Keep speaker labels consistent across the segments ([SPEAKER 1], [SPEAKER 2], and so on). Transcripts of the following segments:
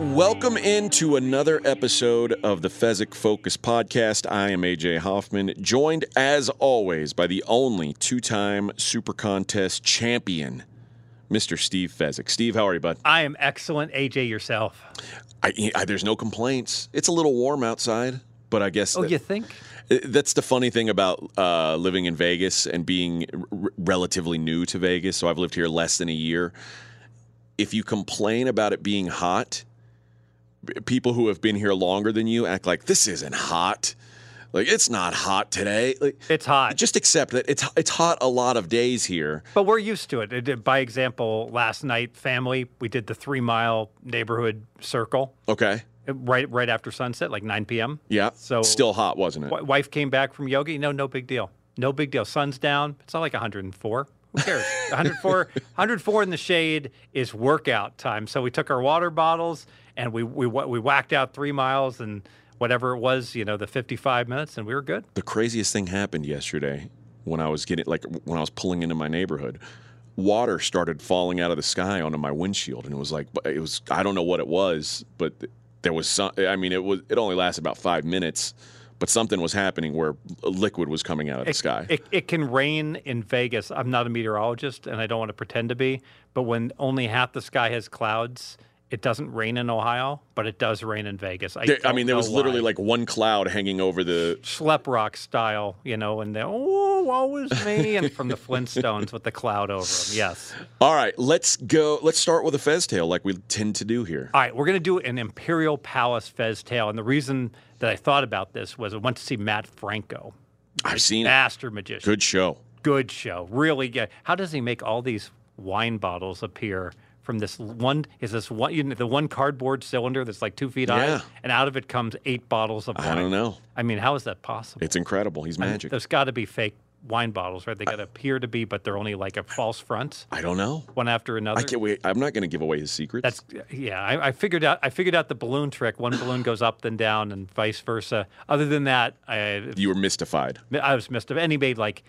[SPEAKER 1] welcome into another episode of the Fezzik Focus podcast. I am AJ Hoffman, joined as always by the only two time Super Contest champion, Mr. Steve Fezzik. Steve, how are you, bud?
[SPEAKER 2] I am excellent. AJ, yourself.
[SPEAKER 1] I, I, there's no complaints. It's a little warm outside, but I guess.
[SPEAKER 2] Oh,
[SPEAKER 1] that-
[SPEAKER 2] you think?
[SPEAKER 1] That's the funny thing about uh, living in Vegas and being r- relatively new to Vegas. So I've lived here less than a year. If you complain about it being hot, people who have been here longer than you act like this isn't hot. Like it's not hot today. Like,
[SPEAKER 2] It's hot.
[SPEAKER 1] just accept that it's it's hot a lot of days here.
[SPEAKER 2] But we're used to it. It By example, last night, family, we did the three mile neighborhood circle
[SPEAKER 1] Okay.
[SPEAKER 2] right right after sunset, like 9 p.m.
[SPEAKER 1] Yeah.
[SPEAKER 2] So-
[SPEAKER 1] still hot, wasn't it?
[SPEAKER 2] W- wife came back from yoga. No, no big deal. No big deal. Sun's down. It's not like 104. Who cares? 104, 104 in the shade is workout time. So we took our water bottles and we we we whacked out three miles and whatever it was, you know, the 55 minutes, and we were good.
[SPEAKER 1] the craziest thing happened yesterday when I was getting like when I was pulling into my neighborhood. Water started falling out of the sky onto my windshield, and it was like it was I don't know what it was, but there was some. I mean, it was it only lasted about five minutes, but something was happening where liquid was coming out of the sky.
[SPEAKER 2] It, it can rain in Vegas. I'm not a meteorologist and I don't want to pretend to be, but when only half the sky has clouds, it doesn't rain in Ohio, but it does rain in Vegas. I,
[SPEAKER 1] There- I mean, there was literally
[SPEAKER 2] why.
[SPEAKER 1] like one cloud hanging over the.
[SPEAKER 2] Schleprock style, you know, and then, oh, woe is me, and from the Flintstones with the cloud over them. Yes.
[SPEAKER 1] All right, let's go. Let's start with a fez tale, like we tend to do here.
[SPEAKER 2] All right, we're going to do an Imperial Palace Fez tale. And the reason that I thought about this was I went to see Mat Franco,
[SPEAKER 1] I've seen it.
[SPEAKER 2] master magician.
[SPEAKER 1] Good show.
[SPEAKER 2] good show. Really good. How does he make all these wine bottles appear from this one? Is this one you know, the one cardboard cylinder that's like two feet
[SPEAKER 1] Yeah.
[SPEAKER 2] high, and out of it comes eight bottles of wine?
[SPEAKER 1] I don't know.
[SPEAKER 2] I mean, how is that possible?
[SPEAKER 1] It's incredible. He's
[SPEAKER 2] I mean,
[SPEAKER 1] magic.
[SPEAKER 2] There's got to be fake wine bottles, right? They got to appear to be, but they're only like a false front.
[SPEAKER 1] I don't know.
[SPEAKER 2] one after another.
[SPEAKER 1] I can't wait. I'm not going to give away his secrets.
[SPEAKER 2] That's yeah. I, I figured out. I figured out the balloon trick. One balloon goes up then down, and vice versa. Other than that, I,
[SPEAKER 1] you were mystified.
[SPEAKER 2] I was mystified. And he made like,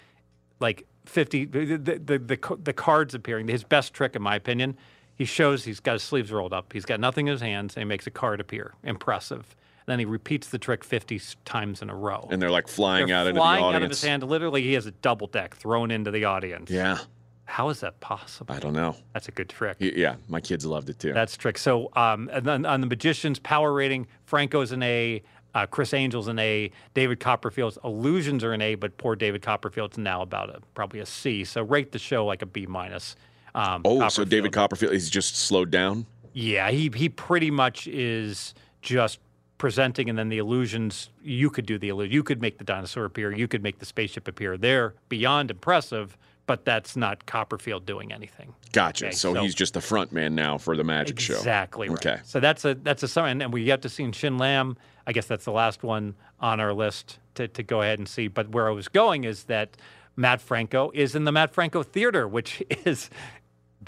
[SPEAKER 2] like fifty. The the, the the the cards appearing. His best trick, in my opinion, he shows he's got his sleeves rolled up. He's got nothing in his hands, and he makes a card appear. Impressive. And then he repeats the trick fifty times in a row.
[SPEAKER 1] and they're like flying
[SPEAKER 2] They're
[SPEAKER 1] out into the audience.
[SPEAKER 2] flying out of his hand. Literally, he has a double deck thrown into the audience.
[SPEAKER 1] Yeah,
[SPEAKER 2] How is that possible?
[SPEAKER 1] I don't know.
[SPEAKER 2] That's a good trick.
[SPEAKER 1] Y- Yeah, my kids loved it too.
[SPEAKER 2] That's trick. So, um, and then on the magician's power rating, Franco's an A, uh, Criss Angel's an A, David Copperfield's illusions are an A, but poor David Copperfield's now about a probably a C. So rate the show like a B minus. Um,
[SPEAKER 1] oh, so David
[SPEAKER 2] Copperfield.
[SPEAKER 1] Is just slowed down.
[SPEAKER 2] Yeah, he he pretty much is just presenting, and then the illusions. You could do the illusion. You could make the dinosaur appear. You could make the spaceship appear. They're beyond impressive, but that's not Copperfield doing anything.
[SPEAKER 1] Gotcha.
[SPEAKER 2] Okay,
[SPEAKER 1] so,
[SPEAKER 2] so-
[SPEAKER 1] he's just the front man now for the magic show.
[SPEAKER 2] Exactly. Right.
[SPEAKER 1] Okay.
[SPEAKER 2] So that's a that's a sign, and we have to see Shin Lim. I guess that's the last one on our list to, to go ahead and see. But where I was going is that Mat Franco is in the Mat Franco Theater, which is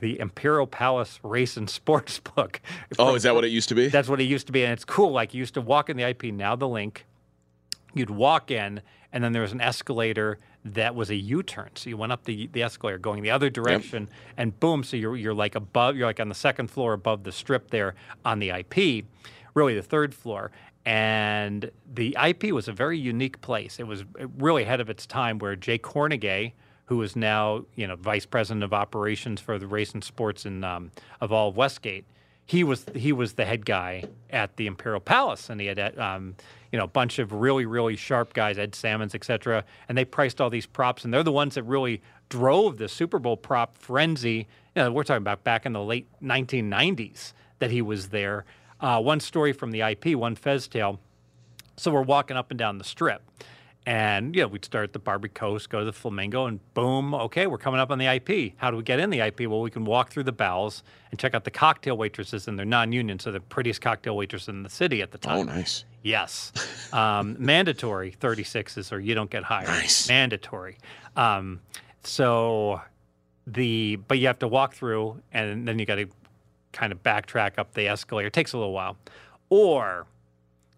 [SPEAKER 2] the Imperial Palace Race and Sports Book.
[SPEAKER 1] Oh, is that what it used to be?
[SPEAKER 2] That's what it used to be, and it's cool. Like you used to walk in the IP. Now the LINQ, you'd walk in, and then there was an escalator that was a U-turn. So you went up the the escalator going the other direction, and boom. So you're you're like above. You're like on the second floor above the strip there on the IP, really the third floor. And the IP was a very unique place. It was really ahead of its time, where Jay Kornegay, who is now you know vice president of operations for the race and sports in um, of all of Westgate, he was he was the head guy at the Imperial Palace, and he had um, you know a bunch of really really sharp guys, Ed Salmons, et cetera, and they priced all these props, and they're the ones that really drove the Super Bowl prop frenzy. You know, we're talking about back in the late 1990s that he was there. Uh, one story from the IP, one Fez tale. So we're walking up and down the strip. And, you know, we'd start at the Barbary Coast, go to the Flamingo, and boom, okay, we're coming up on the IP. How do we get in the IP? Well, we can walk through the bowels and check out the cocktail waitresses, and they're non union, so the prettiest cocktail waitress in the city at the time.
[SPEAKER 1] oh, nice.
[SPEAKER 2] Yes. Um, mandatory 36s or you don't get hired.
[SPEAKER 1] Nice.
[SPEAKER 2] Mandatory. Um, so the, but you have to walk through and then you got to kind of backtrack up the escalator. It takes a little while. Or,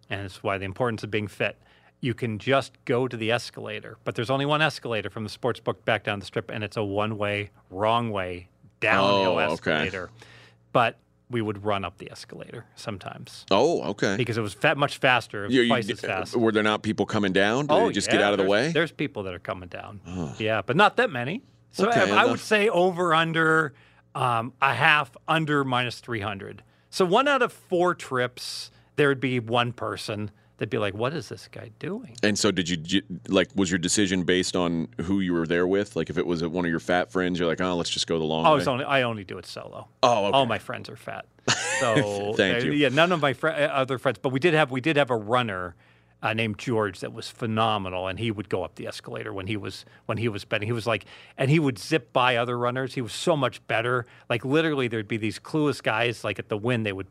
[SPEAKER 2] and it's why the importance of being fit, you can just go to the escalator, but there's only one escalator from the sports book back down the strip, and it's a one way, wrong way, downhill
[SPEAKER 1] Oh, okay.
[SPEAKER 2] escalator. But we would run up the escalator sometimes
[SPEAKER 1] Oh, okay.
[SPEAKER 2] because it was fa- much faster, it was
[SPEAKER 1] You- you-
[SPEAKER 2] twice as fast.
[SPEAKER 1] Were there not people coming down? Did
[SPEAKER 2] oh,
[SPEAKER 1] they just
[SPEAKER 2] yeah,
[SPEAKER 1] get out of the way?
[SPEAKER 2] There's people that are coming down. Yeah, but not that many. So
[SPEAKER 1] Okay,
[SPEAKER 2] I, I would say over under um, a half under minus 300. So one out of four trips, there would be one person that'd be like, "What is this guy doing?"
[SPEAKER 1] And so, did you like? Was your decision based on who you were there with? Like, if it was one of your fat friends, you're like, "Oh, let's just go the long
[SPEAKER 2] I
[SPEAKER 1] way."
[SPEAKER 2] only I only do it solo.
[SPEAKER 1] Oh, okay.
[SPEAKER 2] All my friends are fat. So
[SPEAKER 1] Thank
[SPEAKER 2] uh,
[SPEAKER 1] you.
[SPEAKER 2] Yeah, none of my fr- uh, other friends, but we did have we did have a runner uh, named George that was phenomenal, and he would go up the escalator when he was when he was betting. He was like, and he would zip by other runners. He was so much better. Like literally, there'd be these clueless guys. Like at the Wynn, they would.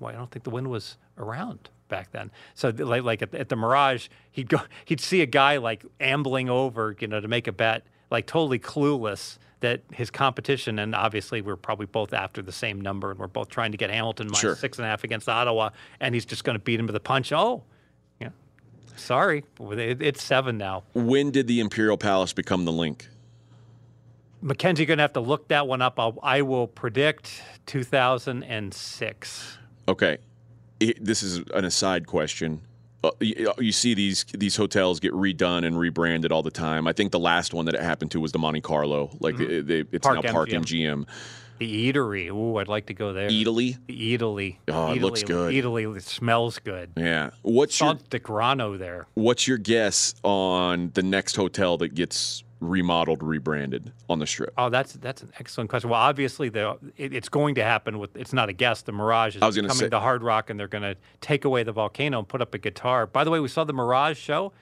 [SPEAKER 2] Well, I don't think the Wynn was around back then. So like like at, at the Mirage, he'd go. He'd see a guy like ambling over, you know, to make a bet, like totally clueless that his competition, and obviously we're probably both after the same number, and we're both trying to get Hamilton minus
[SPEAKER 1] Sure.
[SPEAKER 2] six and a half against Ottawa, and he's just going to beat him with a punch. Oh, yeah, sorry, it's seven now.
[SPEAKER 1] when did the Imperial Palace become the LINQ?
[SPEAKER 2] Mackenzie, you're going to have to look that one up. I'll, I will predict 2006.
[SPEAKER 1] Okay, it, this is an aside question. Uh, you, you see these these hotels get redone and rebranded all the time. I think the last one that it happened to was the Monte Carlo. Like it, they, it's
[SPEAKER 2] Mm-hmm. Park
[SPEAKER 1] now Park
[SPEAKER 2] MGM.
[SPEAKER 1] MGM.
[SPEAKER 2] The Eatery. Ooh, I'd like to go there.
[SPEAKER 1] Eataly.
[SPEAKER 2] The Eataly.
[SPEAKER 1] Oh, it looks good.
[SPEAKER 2] Eataly. It smells good.
[SPEAKER 1] Yeah. What's your
[SPEAKER 2] Salt de Grano there.
[SPEAKER 1] What's your guess on the next hotel that gets remodeled, rebranded on the strip?
[SPEAKER 2] Oh, that's that's an excellent question. Well, obviously, the it, it's going to happen with. It's not a guess. The Mirage is coming
[SPEAKER 1] say-
[SPEAKER 2] to Hard Rock, and they're going to take away the volcano and put up a guitar. By the way, we saw the Mirage show.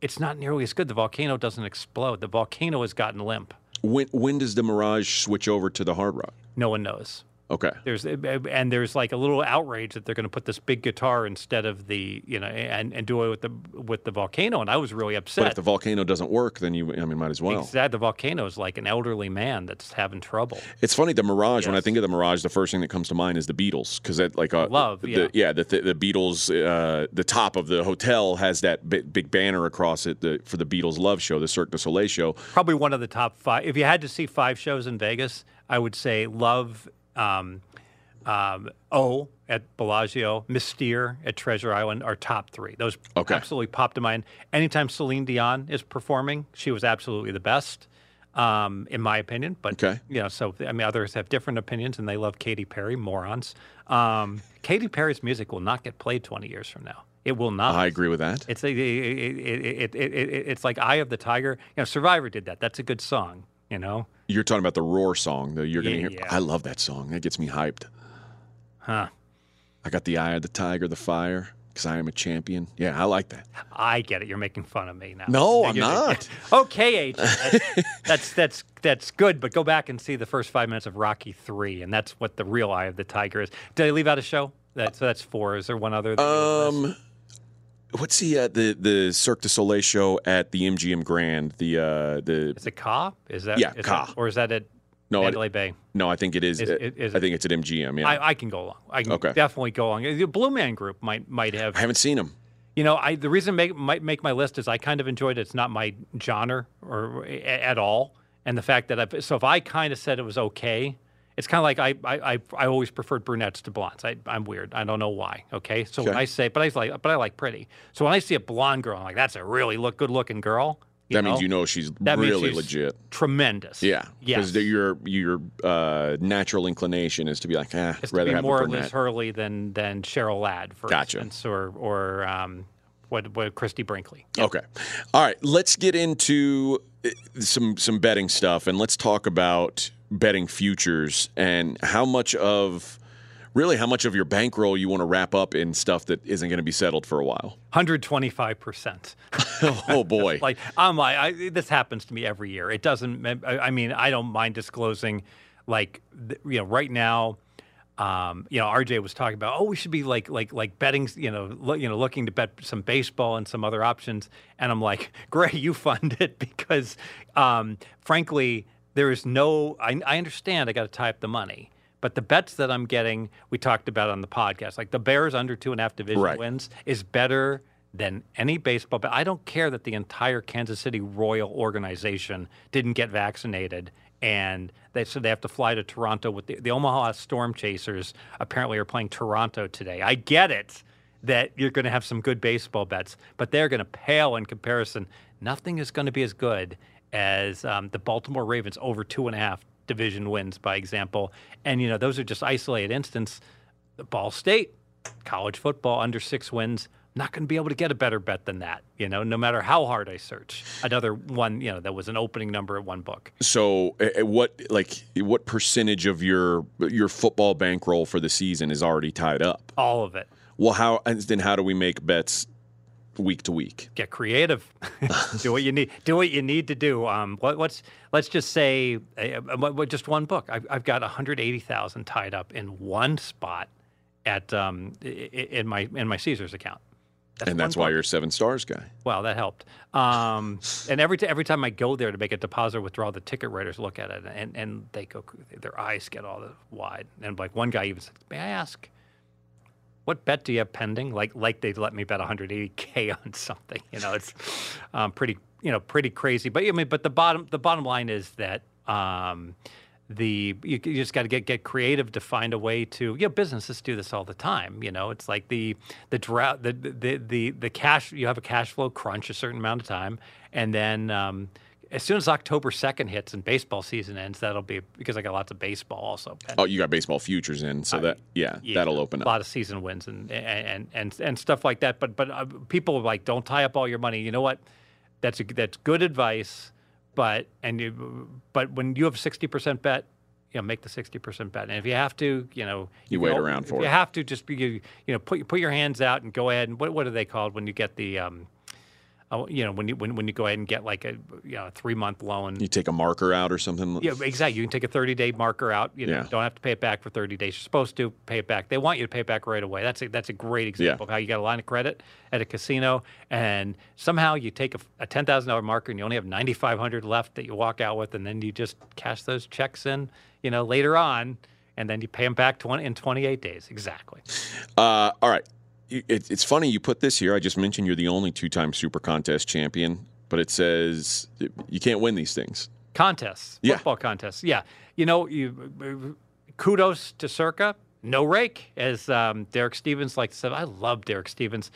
[SPEAKER 2] It's not nearly as good. The volcano doesn't explode. The volcano has gotten limp.
[SPEAKER 1] When when does the Mirage switch over to the Hard Rock?
[SPEAKER 2] No one knows.
[SPEAKER 1] Okay.
[SPEAKER 2] There's and there's like a little outrage that they're going to put this big guitar instead of the you know and, and do it with the with the volcano. And I was really upset.
[SPEAKER 1] But if the volcano doesn't work, then you I mean might as well.
[SPEAKER 2] Exact- The volcano is like an elderly man that's having trouble.
[SPEAKER 1] It's funny the Mirage. When I think of the Mirage, the first thing that comes to mind is the Beatles because that like uh,
[SPEAKER 2] Love,
[SPEAKER 1] the,
[SPEAKER 2] yeah.
[SPEAKER 1] yeah the, the, the Beatles uh, the top of the hotel has that big, big banner across it the, for the Beatles Love Show, the Cirque du Soleil show.
[SPEAKER 2] probably one of the top five. If you had to see five shows in Vegas, I would say Love, um, um, O at Bellagio, Mystere at Treasure Island are top three. Those
[SPEAKER 1] Okay.
[SPEAKER 2] absolutely popped to mind. Anytime Celine Dion is performing, she was absolutely the best, um, in my opinion. But
[SPEAKER 1] Okay.
[SPEAKER 2] you know, so I mean, others have different opinions, and they love Katy Perry, morons. Um, Katy Perry's music will not get played twenty years from now. It will not.
[SPEAKER 1] I agree with that.
[SPEAKER 2] It's a, it, it, it, it's like Eye of the Tiger. You know, Survivor did that. That's a good song. You know,
[SPEAKER 1] You're talking about the Roar song that you're gonna hear.
[SPEAKER 2] yeah.
[SPEAKER 1] I love that song. That gets me hyped.
[SPEAKER 2] huh?
[SPEAKER 1] I got the eye of the tiger, the fire, because I am a champion. Yeah, I like that.
[SPEAKER 2] I get it. You're making fun of me now.
[SPEAKER 1] No,
[SPEAKER 2] Yeah,
[SPEAKER 1] I'm
[SPEAKER 2] you're-
[SPEAKER 1] not.
[SPEAKER 2] Okay, H. That's, that's that's that's good. But go back and see the first five minutes of Rocky Three, and that's what the real Eye of the Tiger is. Did I leave out a show? So that's four. Is there one other? that?
[SPEAKER 1] Um, what's the uh, the the Cirque du Soleil show at the MGM Grand? The uh, the
[SPEAKER 2] is it Ka? Is that
[SPEAKER 1] Yeah,
[SPEAKER 2] is
[SPEAKER 1] Ka.
[SPEAKER 2] that- or is that at
[SPEAKER 1] no, I,
[SPEAKER 2] Mandalay Bay?
[SPEAKER 1] no, I think it is.
[SPEAKER 2] Is-
[SPEAKER 1] uh,
[SPEAKER 2] is
[SPEAKER 1] I think it's at MGM. Yeah,
[SPEAKER 2] I, I can go along. I can
[SPEAKER 1] Okay.
[SPEAKER 2] definitely go along. The Blue Man Group might might have
[SPEAKER 1] I haven't seen them.
[SPEAKER 2] You know, I the reason make might make my list is I kind of enjoyed it. It's not my genre or at all, and the fact that I've so if I kind of said it was okay, it's kind of like I I, I I always preferred brunettes to blondes. I, I'm weird. I don't know why. Okay, so when I say, but I like but I like pretty. So when I see a blonde girl, I'm like that's a really look good looking girl.
[SPEAKER 1] That means you know she's
[SPEAKER 2] That
[SPEAKER 1] really
[SPEAKER 2] she's
[SPEAKER 1] legit.
[SPEAKER 2] tremendous.
[SPEAKER 1] Yeah,
[SPEAKER 2] Yes.
[SPEAKER 1] Because your your uh, natural inclination is to be like, ah,
[SPEAKER 2] It's to
[SPEAKER 1] rather
[SPEAKER 2] be
[SPEAKER 1] have
[SPEAKER 2] more
[SPEAKER 1] a
[SPEAKER 2] Liz
[SPEAKER 1] brunette.
[SPEAKER 2] Hurley than than Cheryl Ladd, for
[SPEAKER 1] Gotcha.
[SPEAKER 2] instance, or or um, what what Christie Brinkley.
[SPEAKER 1] Okay. All right. Let's get into uh, some some betting stuff and let's talk about betting futures and how much of really how much of your bankroll you want to wrap up in stuff that isn't going to be settled for a while.
[SPEAKER 2] 125 percent.
[SPEAKER 1] oh boy.
[SPEAKER 2] like I'm like I, this happens to me every year. It doesn't. I I mean, I don't mind disclosing. Like you know, right now, um, you know, RJ was talking about, oh, we should be like like like betting. You know, lo- you know, looking to bet some baseball and some other options. And I'm like, Gray, you fund it because, um, frankly, there is no. I, I understand. I got to tie up the money. But the bets that I'm getting, we talked about on the podcast, like the Bears under two and a half division
[SPEAKER 1] Right.
[SPEAKER 2] wins, is better than any baseball bet. I don't care that the entire Kansas City Royal organization didn't get vaccinated and they said they have to fly to Toronto with the, the Omaha Storm Chasers apparently are playing Toronto today. I get it that you're going to have some good baseball bets, but they're going to pale in comparison. Nothing is going to be as good as um, the Baltimore Ravens over two and a half division wins, by example. And you know those are just isolated instances. The Ball State college football under six wins. Not going to be able to get a better bet than that, you know, no matter how hard I search. Another one, you know, that was an opening number at one book.
[SPEAKER 1] So, what like what percentage of your your football bankroll for the season is already tied up?
[SPEAKER 2] All of it.
[SPEAKER 1] Well, how and then how do we make bets week to week?
[SPEAKER 2] Get creative. do what you need. Do what you need to do. Um, what, what's let's just say uh, uh, just one book. I've, I've got one hundred eighty thousand tied up in one spot at um, in my in my Caesars account.
[SPEAKER 1] That's and that's why you're a seven stars guy.
[SPEAKER 2] Well, that helped. Um, and every t- every time I go there to make a deposit or withdrawal, the ticket writers look at it and, and they go, their eyes get all the wide. And like one guy even said, "May I ask, what bet do you have pending?" Like like they let me bet 180k on something. You know, it's um, pretty you know pretty crazy. But I mean, but the bottom the bottom line is that. Um, the you, you just got to get get creative to find a way to you know businesses do this all the time you know it's like the the drought the the the, the cash you have a cash flow crunch a certain amount of time and then um, as soon as October 2nd hits and baseball season ends, that'll be because I got lots of baseball also.
[SPEAKER 1] Oh, you got baseball futures in, so that yeah, yeah, that'll open up.
[SPEAKER 2] A lot of season wins and and and and stuff like that. But but uh, people like don't tie up all your money. You know what? That's a, that's good advice but and you, but when you have a sixty percent bet, you know, make the sixty percent bet. And if you have to, you know,
[SPEAKER 1] you, you wait around for
[SPEAKER 2] if
[SPEAKER 1] it.
[SPEAKER 2] You have to just be, you know, put put your hands out and go ahead and what what are they called when you get the um, you know, when you when, when you go ahead and get like a you know, three month loan,
[SPEAKER 1] you take a marker out or something.
[SPEAKER 2] Yeah, exactly. You can take a thirty day marker out. You know, yeah. don't have to pay it back for thirty days. You're supposed to pay it back. They want you to pay it back right away. That's a, that's a great example yeah. of how you got a line of credit at a casino, and somehow you take a, a ten thousand dollar marker and you only have ninety five hundred left that you walk out with, and then you just cash those checks in. You know, later on and then you pay them back 20, in 28 days. Exactly.
[SPEAKER 1] Uh, all right it, it's funny you put this here. I just mentioned you're the only two-time Super Contest champion, but it says you can't win these things.
[SPEAKER 2] Contests, yeah. football contests. Yeah, you know, you kudos to Circa. No rake, as um, Derek Stevens like said. I love Derek Stevens.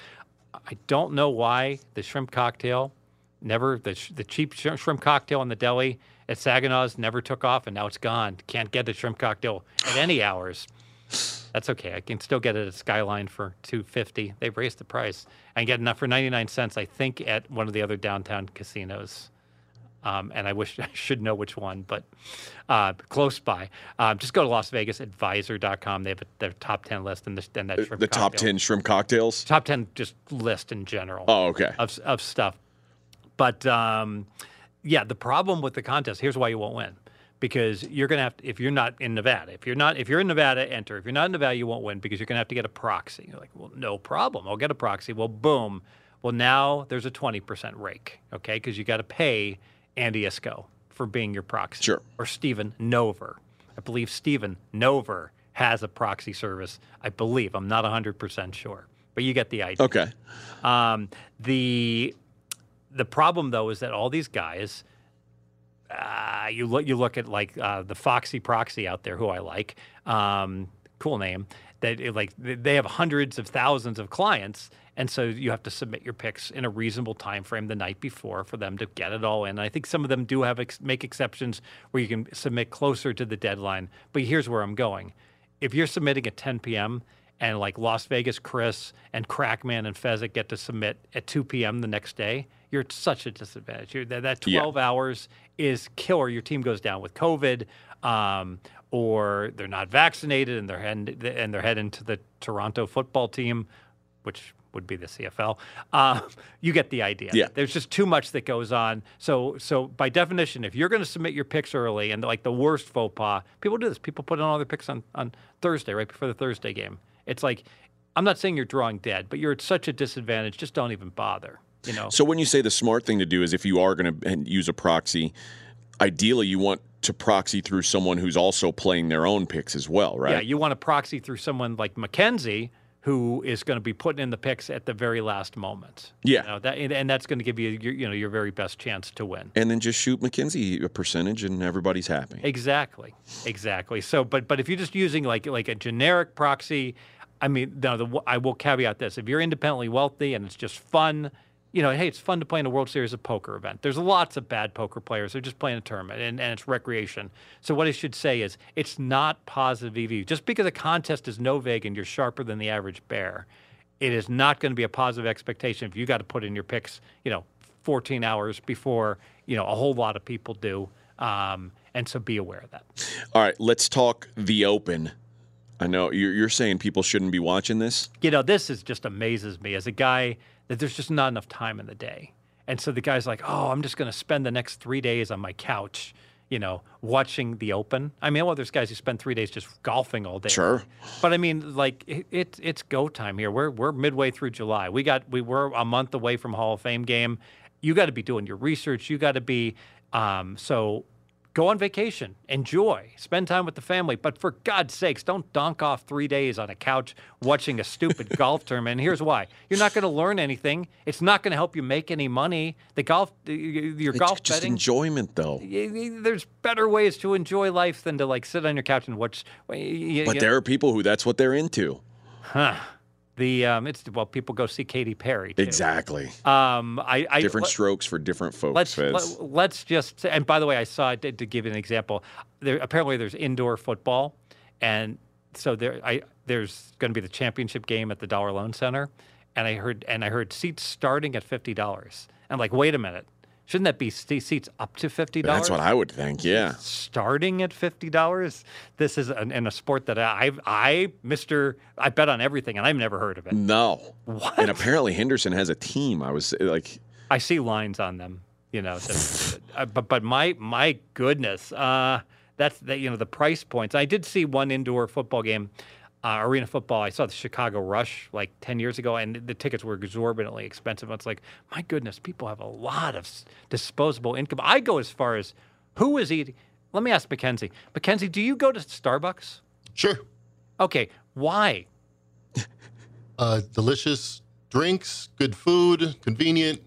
[SPEAKER 2] I don't know why the shrimp cocktail never the the cheap shrimp cocktail in the deli at Saginaw's never took off, and now it's gone. Can't get the shrimp cocktail at any hours. That's okay. I can still get it at Skyline for two fifty. They've raised the price. I get enough for ninety nine cents. I think at one of the other downtown casinos. Um, and I wish I should know which one, but uh, close by. Um, just go to LasVegasAdvisor.com. They have a, their top ten list and, the, and that shrimp
[SPEAKER 1] the top ten shrimp cocktails.
[SPEAKER 2] Top ten just list in general.
[SPEAKER 1] Oh, okay.
[SPEAKER 2] Of of stuff, but um, yeah, the problem with the contest. Here's why you won't win because you're going to have to, if you're not in Nevada, if you're not, if you're in Nevada, enter. If you're not in Nevada, you won't win because you're going to have to get a proxy. You're like, well, no problem. I'll get a proxy. Well, boom. Well, now there's a 20% rake, okay? Because you got to pay Andy Iskoe for being your proxy.
[SPEAKER 1] Sure.
[SPEAKER 2] Or Stephen Nover. I believe Stephen Nover has a proxy service. I believe. I'm not 100% sure. But you get the idea.
[SPEAKER 1] Okay. Um,
[SPEAKER 2] the the problem though is that all these guys uh, you look you look at like uh, the Foxy Proxy out there, who I like, um, cool name. That like they have hundreds of thousands of clients, and so you have to submit your picks in a reasonable time frame the night before for them to get it all in. And I think some of them do have ex- make exceptions where you can submit closer to the deadline. But here's where I'm going: if you're submitting at 10 p.m. and like Las Vegas Chris and Crackman and Fezzik get to submit at 2 p.m. the next day, you're at such a disadvantage. You're, that, that 12 yeah. hours is killer. Your team goes down with COVID, um, or they're not vaccinated and they're heading, and they're heading to the Toronto football team, which would be the CFL. Uh, you get the idea.
[SPEAKER 1] Yeah.
[SPEAKER 2] There's just too much that goes on. So, so by definition, if you're going to submit your picks early and like the worst faux pas, people do this. People put in all their picks on, on Thursday, right before the Thursday game. It's like, I'm not saying you're drawing dead, but you're at such a disadvantage. Just don't even bother. You know.
[SPEAKER 1] So when you say the smart thing to do is if you are going to use a proxy, ideally you want to proxy through someone who's also playing their own picks as well, right?
[SPEAKER 2] Yeah, you want to proxy through someone like McKenzie who is going to be putting in the picks at the very last moment.
[SPEAKER 1] Yeah.
[SPEAKER 2] You know, that, and, and that's going to give you your, you know your very best chance to win.
[SPEAKER 1] And then just shoot McKenzie a percentage, and everybody's happy.
[SPEAKER 2] Exactly, exactly. So, but but if you're just using like like a generic proxy, I mean, no, the, I will caveat this: if you're independently wealthy and it's just fun, you know, hey, it's fun to play in a World Series of Poker event. There's lots of bad poker players. They're just playing a tournament and, and it's recreation. So what I should say is it's not positive EV. Just because a contest is no vig and you're sharper than the average bear, it is not going to be a positive expectation if you got to put in your picks, you know, 14 hours before, you know, a whole lot of people do. Um, and so be aware of that.
[SPEAKER 1] All right, let's talk the Open. I know you're, you're saying people shouldn't be watching this.
[SPEAKER 2] You know, this is just amazes me as a guy that there's just not enough time in the day. And so the guy's like, oh, I'm just going to spend the next three days on my couch, you know, watching the Open. I mean, well, there's guys who spend three days just golfing all day.
[SPEAKER 1] Sure.
[SPEAKER 2] But I mean, like, it, it, it's go time here. We're, we're midway through July. We got, we were a month away from Hall of Fame game. You got to be doing your research. You got to be, um, so go on vacation, enjoy, spend time with the family. But for God's sakes, don't donk off three days on a couch watching a stupid golf tournament. And here's why: you're not going to learn anything. It's not going to help you make any money. The golf, your
[SPEAKER 1] It's
[SPEAKER 2] golf
[SPEAKER 1] just
[SPEAKER 2] betting.
[SPEAKER 1] enjoyment, though.
[SPEAKER 2] There's better ways to enjoy life than to like sit on your couch and watch. y- y-
[SPEAKER 1] But
[SPEAKER 2] y-
[SPEAKER 1] there are people who that's what they're into.
[SPEAKER 2] The um, it's well, people go see Katy Perry. Too.
[SPEAKER 1] Exactly.
[SPEAKER 2] Um, I, I
[SPEAKER 1] Different
[SPEAKER 2] let-
[SPEAKER 1] strokes for different folks,
[SPEAKER 2] Let's let, us just and by the way, I saw to, to give you an example. There apparently there's indoor football, and so there I there's going to be the championship game at the Dollar Loan Center, and I heard and I heard seats starting at fifty dollars. I'm like, wait a minute, shouldn't that be seats up to fifty dollars?
[SPEAKER 1] That's what I would think. Yeah.
[SPEAKER 2] starting at fifty dollars. This is an, in a sport that I I Mister I bet on everything, and I've never heard of it.
[SPEAKER 1] No.
[SPEAKER 2] What?
[SPEAKER 1] And apparently Henderson has a team. I was like,
[SPEAKER 2] I see lines on them, you know. that- uh, but but my my goodness, uh, that's that you know the price points. I did see one indoor football game, uh, arena football. I saw the Chicago Rush like ten years ago, and the tickets were exorbitantly expensive. It's like my goodness, people have a lot of disposable income. I go as far as who is eating. Let me ask Mackenzie. Mackenzie, do you go to Starbucks?
[SPEAKER 3] Sure.
[SPEAKER 2] Okay, why?
[SPEAKER 3] Uh, delicious drinks, good food, convenient.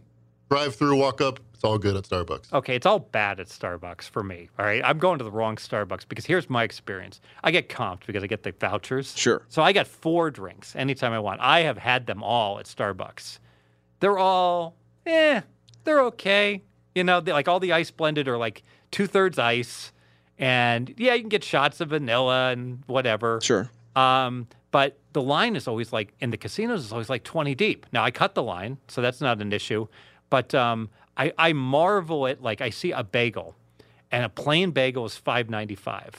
[SPEAKER 3] Drive through, walk up. It's all good at Starbucks.
[SPEAKER 2] Okay, it's all bad at Starbucks for me. All right, I'm going to the wrong Starbucks because here's my experience. I get comped because I get the vouchers.
[SPEAKER 1] Sure.
[SPEAKER 2] So I got four drinks anytime I want. I have had them all at Starbucks. They're all, eh, they're okay. You know, like all the ice blended are like two thirds ice, and yeah, you can get shots of vanilla and whatever.
[SPEAKER 1] sure.
[SPEAKER 2] Um, but the line is always like in the casinos is always like 20 deep. Now I cut the line, so that's not an issue. But um, I, I marvel at like I see a bagel, and a plain bagel is 5.95,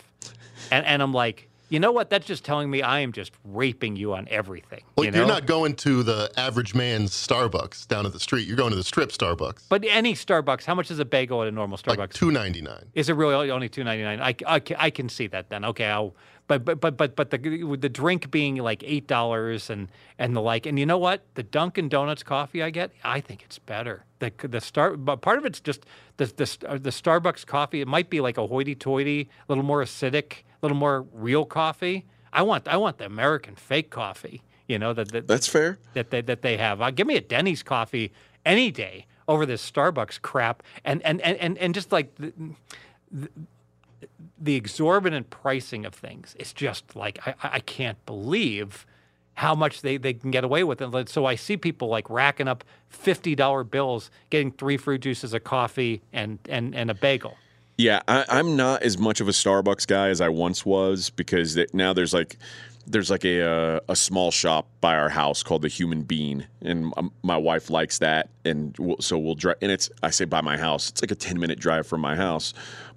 [SPEAKER 2] and and I'm like, you know what? That's just telling me I am just raping you on everything.
[SPEAKER 3] Well,
[SPEAKER 2] you know?
[SPEAKER 3] are not going to the average man's Starbucks down at the street. You're going to the strip Starbucks.
[SPEAKER 2] But any Starbucks, how much is a bagel at a normal Starbucks?
[SPEAKER 3] Like two ninety nine.
[SPEAKER 2] Is it really only two ninety nine? I, I, I can see that then. Okay, I'll, but but but but but the with the drink being like eight dollars and and the like, and you know what? The Dunkin' Donuts coffee I get, I think it's better. The the star, but part of it's just the the uh, the Starbucks coffee. It might be like a hoity-toity, a little more acidic, a little more real coffee. I want I want the American fake coffee. You know that that
[SPEAKER 1] That's fair.
[SPEAKER 2] that they, that they have. Uh, give me a Denny's coffee any day over this Starbucks crap, and and and and, and just like the, the, the exorbitant pricing of things. It's just like I, I can't believe how much they, they can get away with it. So I see people like racking up fifty dollar bills, getting three fruit juices, a coffee, and and and a bagel.
[SPEAKER 1] Yeah, I, I'm not as much of a Starbucks guy as I once was because now there's like there's like a uh, a small shop by our house called the Human Bean, and my wife likes that, and we'll, so we'll drive. And it's I say by my house, it's like a ten minute drive from my house.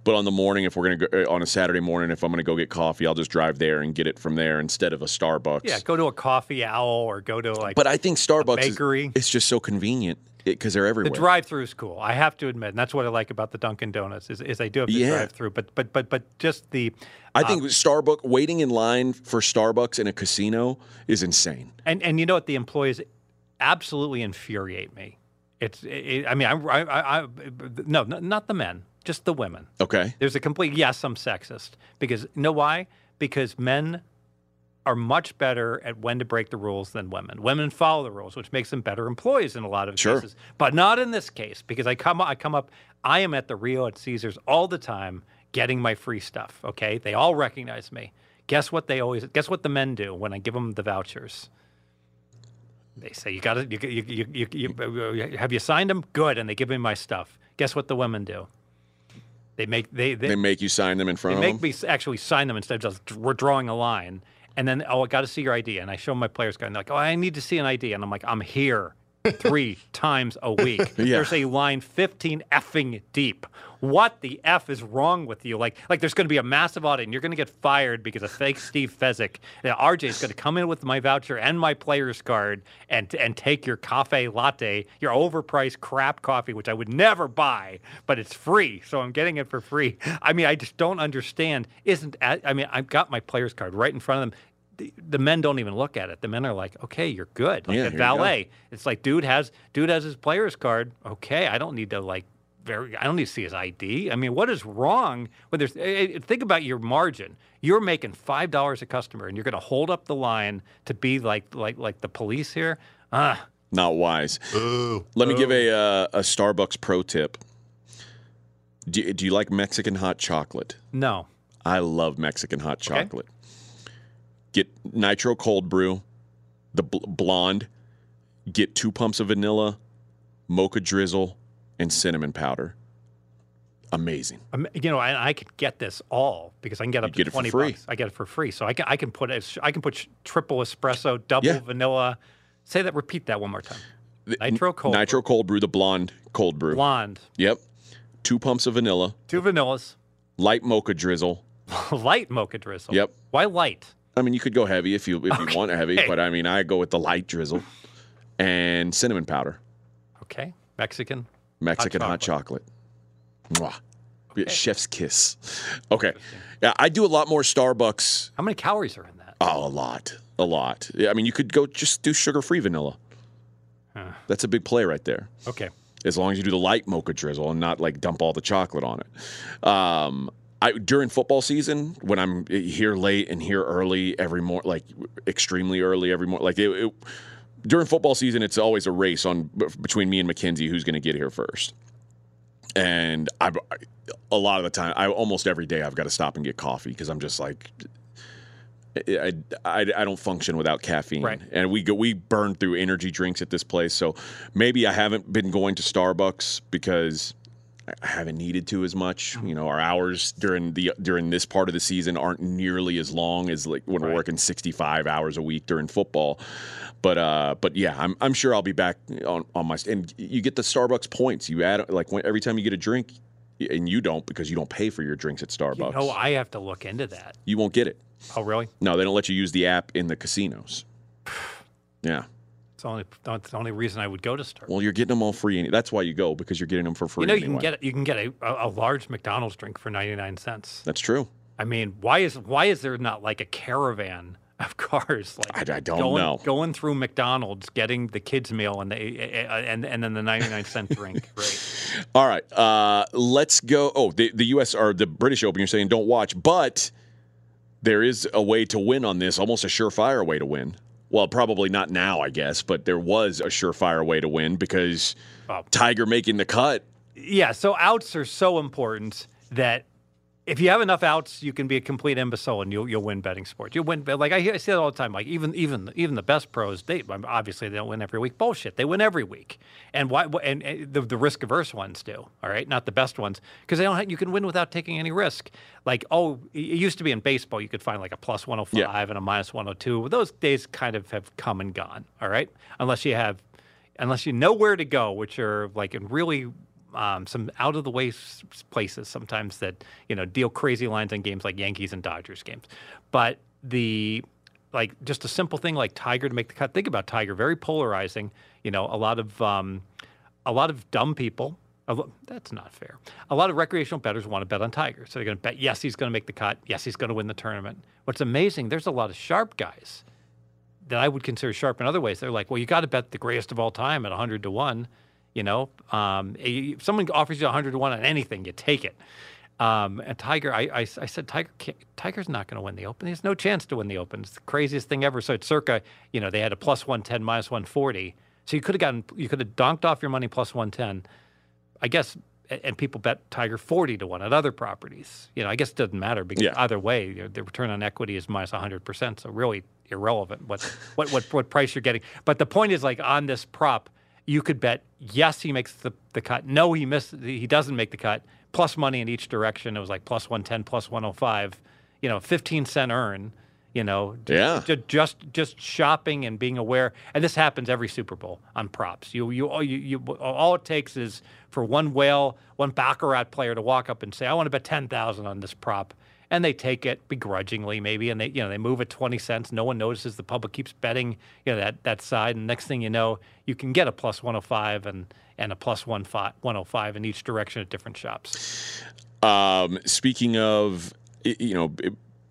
[SPEAKER 1] But on the morning, if we're gonna go uh, on a Saturday morning, if I'm gonna go get coffee, I'll just drive there and get it from there instead of a Starbucks.
[SPEAKER 2] Yeah, go to a coffee owl or go to like
[SPEAKER 1] But I think Starbucks is
[SPEAKER 2] bakery.
[SPEAKER 1] it's just so convenient because they're everywhere.
[SPEAKER 2] The drive-through is cool. I have to admit, and that's what I like about the Dunkin' Donuts is, is they do have the
[SPEAKER 1] Yeah.
[SPEAKER 2] drive-through, but but but but just the
[SPEAKER 1] I think Starbucks waiting in line for Starbucks in a casino is insane.
[SPEAKER 2] and and you know what the employees absolutely infuriate me. It's it, I mean I, I, I no not the men, just the women.
[SPEAKER 1] Okay.
[SPEAKER 2] There's a complete yes, I'm sexist because you know why? Because men are much better at when to break the rules than women. Women follow the rules, which makes them better employees in a lot of
[SPEAKER 1] Sure.
[SPEAKER 2] cases. But not in this case because I come I come up I am at the Rio at Caesars all the time getting my free stuff, okay? They all recognize me. Guess what they always guess what the men do when I give them the vouchers? They say you got to you, you, you, you, you, have you signed them? Good, and they give me my stuff. Guess what the women do? They make they they,
[SPEAKER 1] They make you sign them in
[SPEAKER 2] they
[SPEAKER 1] front of
[SPEAKER 2] make me actually sign them instead of just we're drawing a line. And then oh, I got to see your ID, and I show my players card, and they're like, oh, I need to see an ID, and I'm like, I'm here three times a week. There's a line 15 effing deep. What the f is wrong with you? Like, like there's going to be a massive audit, and you're going to get fired because a fake Steve Fezzik. RJ is going to come in with my voucher and my player's card, and and take your cafe latte, your overpriced crap coffee, which I would never buy, but it's free, so I'm getting it for free. I mean, I just don't understand. Isn't I mean, I've got my player's card right in front of them. The, the men don't even look at it. The men are like, "Okay, you're good." Like
[SPEAKER 1] Yeah,
[SPEAKER 2] at
[SPEAKER 1] here you go.
[SPEAKER 2] valet, it's like dude has dude has his player's card. Okay, I don't need to like very. I don't need to see his ID. I mean, what is wrong with this? Think about your margin. You're making five dollars a customer, and you're going to hold up the line to be like like like the police here. Ah,
[SPEAKER 1] Not wise.
[SPEAKER 3] Ooh.
[SPEAKER 1] Let me give a uh, a Starbucks pro tip. Do you, do you like Mexican hot chocolate?
[SPEAKER 2] no.
[SPEAKER 1] I love Mexican hot
[SPEAKER 2] Okay.
[SPEAKER 1] Get nitro cold brew, the bl- blonde. Get two pumps of vanilla, mocha drizzle, and cinnamon powder. Amazing.
[SPEAKER 2] Um, you know, and I could get this all because I can get up
[SPEAKER 1] You
[SPEAKER 2] to
[SPEAKER 1] get
[SPEAKER 2] twenty bucks. I get it for free, so I can I can put it. I can put triple espresso, double
[SPEAKER 1] Yeah.
[SPEAKER 2] vanilla. Say that. Repeat that one more time. Nitro cold,
[SPEAKER 1] Nitro cold brew, the blonde cold brew.
[SPEAKER 2] blonde,
[SPEAKER 1] Yep. Two pumps of vanilla,
[SPEAKER 2] two vanillas,
[SPEAKER 1] light mocha drizzle.
[SPEAKER 2] light mocha drizzle.
[SPEAKER 1] Yep.
[SPEAKER 2] Why light?
[SPEAKER 1] I mean, you could go heavy if you if you want heavy, but I mean, I go with the light drizzle and cinnamon powder,
[SPEAKER 2] Okay, Mexican.
[SPEAKER 1] Mexican hot chocolate. Mwah. Chef's kiss. Okay, yeah, I do a lot more Starbucks.
[SPEAKER 2] How many calories are in that?
[SPEAKER 1] Oh, a lot, a lot. Yeah, I mean, you could go just do sugar-free vanilla. That's a big play right there.
[SPEAKER 2] Okay.
[SPEAKER 1] as long as you do the light mocha drizzle and not like dump all the chocolate on it. Um, I during football season when I'm here late and here early every morning, like extremely early every morning, like it, it, during football season, it's always a race on between me and Mackenzie who's going to get here first. And I, a lot of the time, I almost every day I've got to stop and get coffee because I'm just like, I, I, I don't function without caffeine.
[SPEAKER 2] Right.
[SPEAKER 1] And we go we burn through energy drinks at this place. So maybe I haven't been going to Starbucks because I haven't needed to as much. You know, our hours during the during this part of the season aren't nearly as long as like when we're working 65 hours a week during football. But uh, but yeah, I'm, I'm sure I'll be back on, on my and you get the Starbucks points. You add like when, every time you get a drink, and you don't because you don't pay for your drinks at Starbucks.
[SPEAKER 2] You know, I have to look into that.
[SPEAKER 1] you won't get it.
[SPEAKER 2] Oh, really?
[SPEAKER 1] No, they don't let you use the app in the casinos. Yeah.
[SPEAKER 2] It's the only that's the only reason I would go to Starbucks.
[SPEAKER 1] Well, you're getting them all free. any- That's why you go because you're getting them for free.
[SPEAKER 2] you know, you
[SPEAKER 1] anyway.
[SPEAKER 2] can get you can get a, a, a large McDonald's drink for ninety nine cents.
[SPEAKER 1] That's true.
[SPEAKER 2] I mean, why is why is there not like a caravan of cars like
[SPEAKER 1] I- I don't
[SPEAKER 2] going,
[SPEAKER 1] know.
[SPEAKER 2] going through McDonald's, getting the kids meal and the and and then the ninety nine cent drink? Right.
[SPEAKER 1] All right. Uh, let's go. Oh, the, the U.S. or the British Open, you're saying don't watch, but there is a way to win on this, almost a surefire way to win. Well, probably not now, I guess, but there was a surefire way to win because. Tiger making the cut.
[SPEAKER 2] Yeah. So outs are so important that. If you have enough outs, you can be a complete imbecile and you'll you'll win betting sports. You win like I, hear, I see that all the time. Like even even even the best pros, they um, obviously they don't win every week. Bullshit, they win every week. And why? And, and the, the risk averse ones do. All right, not the best ones because they don't. Have, you can win without taking any risk. Like oh, it used to be in baseball, you could find like a plus one hundred five
[SPEAKER 1] Yeah.
[SPEAKER 2] and a minus one hundred two. Those days kind of have come and gone. All right, unless you have unless you know where to go, which are like in really um, some out of the way places sometimes that you know deal crazy lines on games like Yankees and Dodgers games. But the like just a simple thing like Tiger to make the cut. Think about Tiger, very polarizing. You know, a lot of um, a lot of dumb people. That's not fair. A lot of recreational bettors want to bet on Tiger, so they're going to bet yes he's going to make the cut, yes he's going to win the tournament. What's amazing, there's a lot of sharp guys that I would consider sharp in other ways. They're like, well, you got to bet the greatest of all time at 100 to 1. You know, um, if someone offers you 100 to 1 on anything, you take it. Um, and Tiger, I, I, I said Tiger, can't, Tiger's not going to win the Open. There's no chance to win the Open. It's the craziest thing ever. So it's circa, you know, they had a plus one ten, minus one forty. So you could have gotten, you could have donked off your money plus one ten. I guess, and people bet Tiger forty to one at other properties. You know, I guess it doesn't matter because
[SPEAKER 1] Yeah.
[SPEAKER 2] either way, the return on equity is minus minus hundred percent. So really irrelevant what, what what what price you're getting. But the point is, like on this prop, you could bet yes he makes the, the cut, no he missed, he doesn't make the cut. Plus money in each direction. It was like plus one ten, plus one hundred five. You know, fifteen cent earn. You know,
[SPEAKER 1] Yeah.
[SPEAKER 2] ju- just just shopping and being aware. And this happens every Super Bowl on props. You you all you, you all it takes is for one whale, one baccarat player to walk up and say, "I want to bet ten thousand on this prop." And they take it begrudgingly, maybe, and they you know they move it twenty cents. No one notices. The public keeps betting, you know that that side, and next thing you know, you can get a plus one hundred five and and a plus one five one hundred five in each direction at different shops.
[SPEAKER 1] Um, speaking of, you know,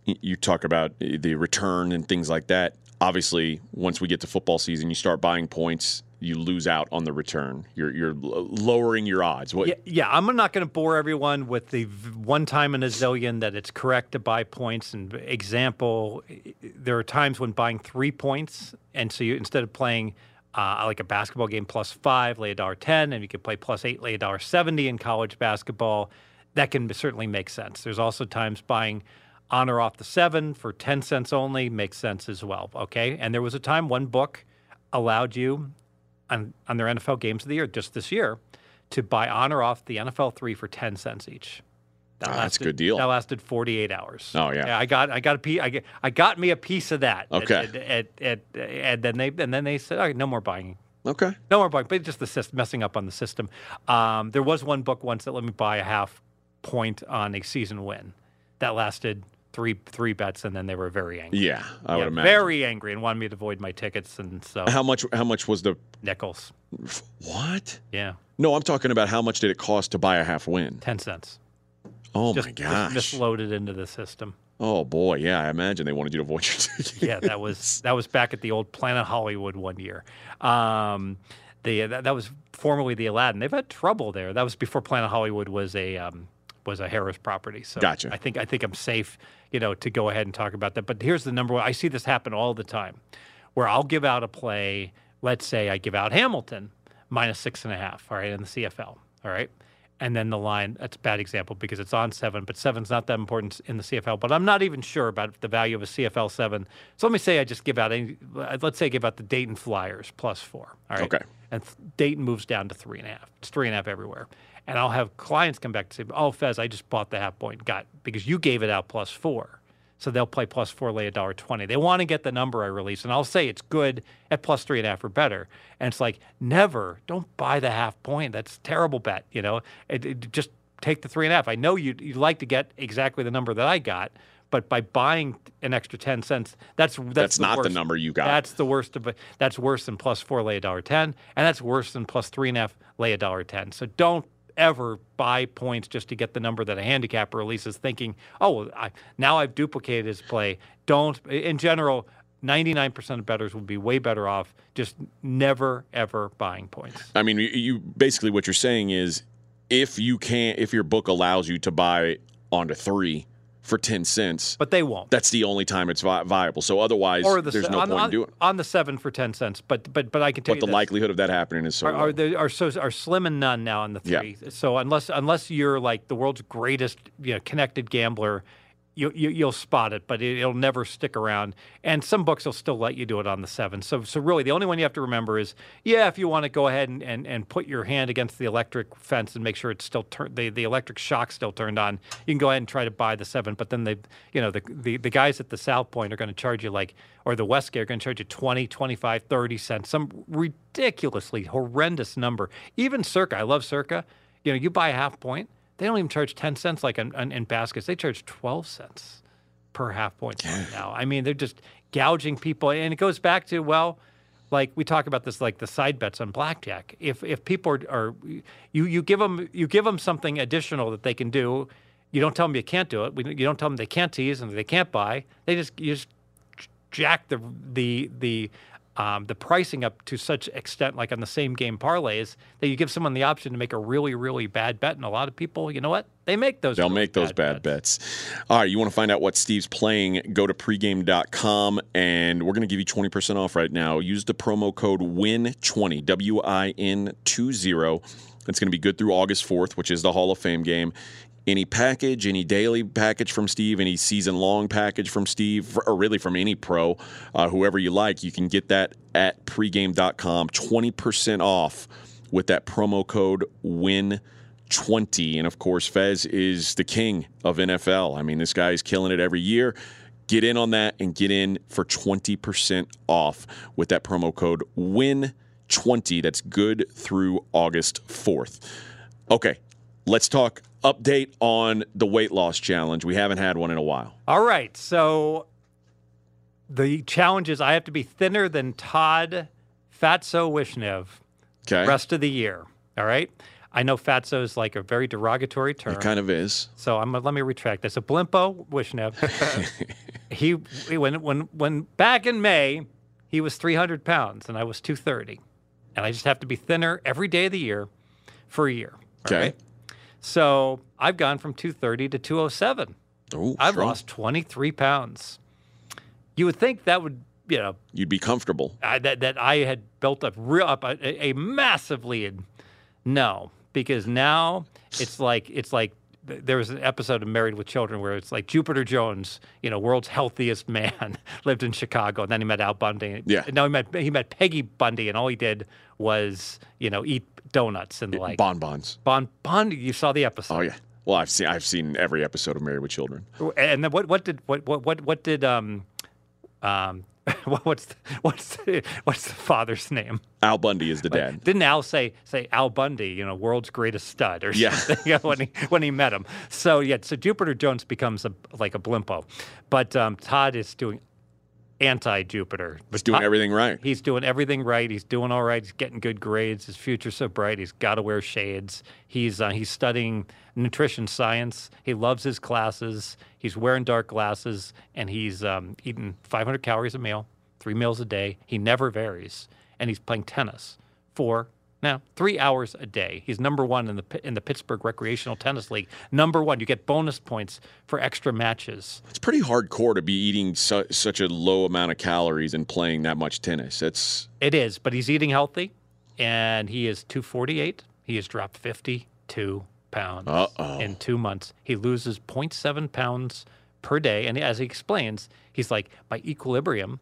[SPEAKER 1] you talk about the return and things like that. Obviously, once we get to football season, you start buying points. You lose out on the return. You're you're lowering your odds. What?
[SPEAKER 2] Yeah, yeah. I'm not going to bore everyone with the one time in a zillion that it's correct to buy points. And example, there are times when buying three points, and so you instead of playing uh, like a basketball game plus five, lay a dollar ten, and you can play plus eight, lay a dollar seventy in college basketball. That can certainly make sense. There's also times buying on or off the seven for ten cents only makes sense as well. Okay, and there was a time one book allowed you on, on their NFL games of the year just this year to buy on or off the NFL three for ten cents each. That
[SPEAKER 1] Ah, that's a good deal.
[SPEAKER 2] That lasted forty eight hours.
[SPEAKER 1] Oh, yeah.
[SPEAKER 2] I got I got a piece. I, get, I got me a piece of that.
[SPEAKER 1] Okay.
[SPEAKER 2] And, and, and, and then they and then they said, right, no more buying.
[SPEAKER 1] Okay.
[SPEAKER 2] No more buying, but just the system, messing up on the system. Um, there was one book once that let me buy a half point on a season win. That lasted three three bets, and then they were very angry.
[SPEAKER 1] Yeah, I
[SPEAKER 2] Yeah,
[SPEAKER 1] would imagine.
[SPEAKER 2] very angry, and wanted me to void my tickets, and so
[SPEAKER 1] How much? How much was the
[SPEAKER 2] nickels.
[SPEAKER 1] what?
[SPEAKER 2] Yeah,
[SPEAKER 1] No, I'm talking about how much did it cost to buy a half win?
[SPEAKER 2] ten cents.
[SPEAKER 1] Oh
[SPEAKER 2] Just,
[SPEAKER 1] my
[SPEAKER 2] just
[SPEAKER 1] gosh!
[SPEAKER 2] misloaded into the system.
[SPEAKER 1] Oh boy, yeah. I imagine they wanted you to void your tickets.
[SPEAKER 2] Yeah, that was that was back at the old Planet Hollywood one year. Um, the that, that was formerly the Aladdin. They've had trouble there. That was before Planet Hollywood was a um, was a Harrah's property. So
[SPEAKER 1] Gotcha.
[SPEAKER 2] I think I think I'm safe, you know, to go ahead and talk about that. But here's the number one. I see this happen all the time, where I'll give out a play. Let's say I give out Hamilton minus six and a half. All right, in the CFL. All right. And then the line, that's a bad example because it's on seven, but seven's not that important in the CFL. But I'm not even sure about the value of a CFL seven. So let me say I just give out, any, let's say I give out the Dayton Flyers plus four. All right.
[SPEAKER 1] Okay.
[SPEAKER 2] And Dayton moves down to three and a half. It's three and a half everywhere. And I'll have clients come back to say, oh, Fez, I just bought the half point. Got because you gave it out plus four. So they'll play plus four, lay a dollar twenty. They want to get the number I release, and I'll say it's good at plus three and a half or better. And it's like never, don't buy the half point. That's a terrible bet. You know, it, it- just take the three and a half. I know you you like to get exactly the number that I got, but by buying an extra ten cents, that's that's,
[SPEAKER 1] That's not the number you got.
[SPEAKER 2] That's the worst of. That's worse than plus four, lay a dollar ten, and that's worse than plus three and a half, lay a dollar ten. So don't ever buy points just to get the number that a handicapper releases, thinking, "Oh, well, I, now I've duplicated his play." Don't. In general, ninety-nine percent of bettors would be way better off just never ever buying points.
[SPEAKER 1] I mean, you basically what you're saying is if you can't, if your book allows you to buy onto three for ten cents,
[SPEAKER 2] But they won't.
[SPEAKER 1] that's the only time it's vi- viable. So otherwise,
[SPEAKER 2] the
[SPEAKER 1] there's
[SPEAKER 2] se-
[SPEAKER 1] no
[SPEAKER 2] on,
[SPEAKER 1] point
[SPEAKER 2] on,
[SPEAKER 1] in doing. it.
[SPEAKER 2] on the seven for ten cents. But but but I can tell
[SPEAKER 1] But
[SPEAKER 2] you
[SPEAKER 1] the
[SPEAKER 2] this.
[SPEAKER 1] likelihood of that happening is so
[SPEAKER 2] are, are, there, are so are slim and none now on the
[SPEAKER 1] Yeah.
[SPEAKER 2] three. So unless unless you're like the world's greatest you know connected gambler, you, you you'll spot it, but it, it'll never stick around. And some books will still let you do it on the seven. So so really the only one you have to remember is yeah, if you want to go ahead and, and, and put your hand against the electric fence and make sure it's still turned the, the electric shock still turned on, you can go ahead and try to buy the seven. But then they you know the the, the guys at the South Point are going to charge you like or the Westgate are going to charge you 20, 25, 30 cents, some ridiculously horrendous number. Even Circa, I love Circa. You know, you buy a half point, they don't even charge 10 cents like in, in, in baskets. They charge 12 cents per half point now. I mean, they're just gouging people. And it goes back to, well, like we talk about this, like the side bets on blackjack. If if people are, are you you give them you give them something additional that they can do, you don't tell them you can't do it. We- You don't tell them they can't tease and they can't buy. They just you just jack the the the um, the pricing up to such extent, like on the same game parlays, that you give someone the option to make a really, really bad bet. And a lot of people, you know what? They make those.
[SPEAKER 1] They'll
[SPEAKER 2] really
[SPEAKER 1] make those bad bets. All right, you want to find out what Steve's playing? Go to pregame.com and we're going to give you 20% off right now. Use the promo code WIN20, W I N 20. It's going to be good through August 4th, which is the Hall of Fame game. Any package, any daily package from Steve, any season long package from Steve, or really from any pro, uh, whoever you like, you can get that at pregame.com. 20% off with that promo code WIN20. 20. And of course, Fez is the king of NFL. I mean, this guy is killing it every year. Get in on that and get in for 20% off with that promo code WIN20. That's good through August 4th. Okay, let's talk update on the weight loss challenge. We haven't had one in a while.
[SPEAKER 2] All right. So the challenge is I have to be thinner than Todd Fatso Wishnev
[SPEAKER 1] Okay.
[SPEAKER 2] rest of the year. All right. I know fatso is like a very derogatory term.
[SPEAKER 1] It kind of is.
[SPEAKER 2] So I'm let me retract this. A blimpo Wishnev. he when when when back in May he was 300 pounds and I was 230, and I just have to be thinner every day of the year for a year.
[SPEAKER 1] Okay.
[SPEAKER 2] right? So I've gone from 230 to 207.
[SPEAKER 1] Ooh,
[SPEAKER 2] I've
[SPEAKER 1] strong.
[SPEAKER 2] lost 23 pounds. You would think that would you know
[SPEAKER 1] You'd be comfortable.
[SPEAKER 2] I, that that I had built up real up a, a massive lead. No, because now it's like it's like there was an episode of Married with Children where it's like Jupiter Jones, you know, world's healthiest man, lived in Chicago, and then he met Al Bundy.
[SPEAKER 1] Yeah.
[SPEAKER 2] No, he met he met Peggy Bundy, and all he did was you know eat donuts and like
[SPEAKER 1] Bonbons.
[SPEAKER 2] Bon Bundy. You saw the episode.
[SPEAKER 1] Oh yeah. Well, I've seen I've seen every episode of Married with Children.
[SPEAKER 2] And then what what did what what what what did um um what's the, what's the, what's the father's name?
[SPEAKER 1] Al Bundy is the dad.
[SPEAKER 2] Didn't Al say say Al Bundy, you know, world's greatest stud or
[SPEAKER 1] Yeah.
[SPEAKER 2] something when he when he met him? So yeah, so Jupiter Jones becomes a like a blimpo, but um, Todd is doing anti Jupiter.
[SPEAKER 1] He's doing everything right.
[SPEAKER 2] He's doing everything right. He's doing all right. He's getting good grades. His future's so bright. He's got to wear shades. He's uh, he's studying nutrition science. He loves his classes. He's wearing dark glasses, and he's um, eating 500 calories a meal, three meals a day. He never varies, and he's playing tennis for now three hours a day. He's number one in the in the Pittsburgh Recreational Tennis League. Number one. You get bonus points for extra matches.
[SPEAKER 1] It's pretty hardcore to be eating su- such a low amount of calories and playing that much tennis. It's
[SPEAKER 2] It is, but he's eating healthy, and he is 248. He has dropped 52 pounds
[SPEAKER 1] Uh-oh.
[SPEAKER 2] in two months. He loses 0.7 pounds per day, and as he explains, he's like, my equilibrium